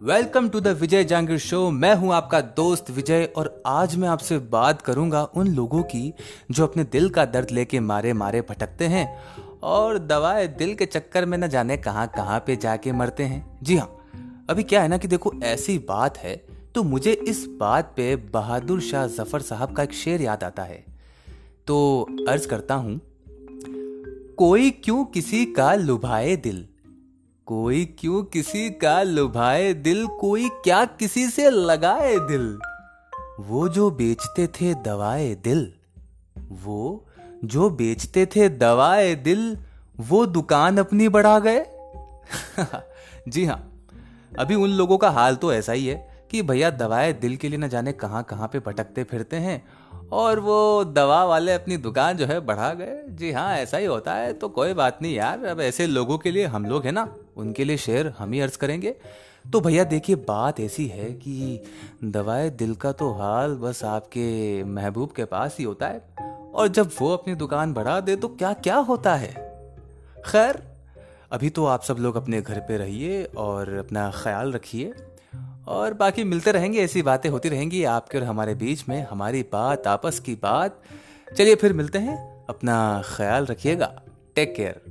Welcome to the Vijay Jangir show मैं हूँ आपका दोस्त विजय और आज मैं आपसे बात करूँगा उन लोगों की जो अपने दिल का दर्द लेके मारे मारे भटकते हैं और दवाए दिल के चक्कर में न जाने कहाँ कहाँ पे जाके मरते हैं। जी हाँ अभी क्या है ना कि देखो, ऐसी बात है तो मुझे इस बात पे बहादुर शाह ज़फ़र साहब का एक शेर याद आता है। तो अर्ज़ करता हूँ, कोई क्यों किसी का लुभाए दिल? कोई क्यों किसी का लुभाए दिल, कोई क्या किसी से लगाए दिल? वो जो बेचते थे दवाए दिल, वो जो बेचते थे दवाए दिल, वो दुकान अपनी बढ़ा गए? जी हाँ अभी उन लोगों का हाल तो ऐसा ही है। कि भैया दवाएँ दिल के लिए न जाने कहाँ कहाँ पे भटकते फिरते हैं, और वो दवा वाले अपनी दुकान जो है बढ़ा गए। जी हाँ ऐसा ही होता है तो कोई बात नहीं यार, अब ऐसे लोगों के लिए हम लोग हैं ना, उनके लिए शेयर हम ही अर्ज़ करेंगे। तो भैया देखिए, बात ऐसी है कि दवाए दिल का तो हाल बस आपके महबूब के पास ही होता है, और जब वो अपनी दुकान बढ़ा दे तो क्या क्या होता है? खैर, अभी तो आप सब लोग अपने घर पे रहिए और अपना ख्याल रखिए। और बाकी मिलते रहेंगे, ऐसी बातें होती रहेंगी आपके और हमारे बीच में। हमारी बात, आपस की बात। चलिए फिर मिलते हैं। अपना ख्याल रखिएगा। Take care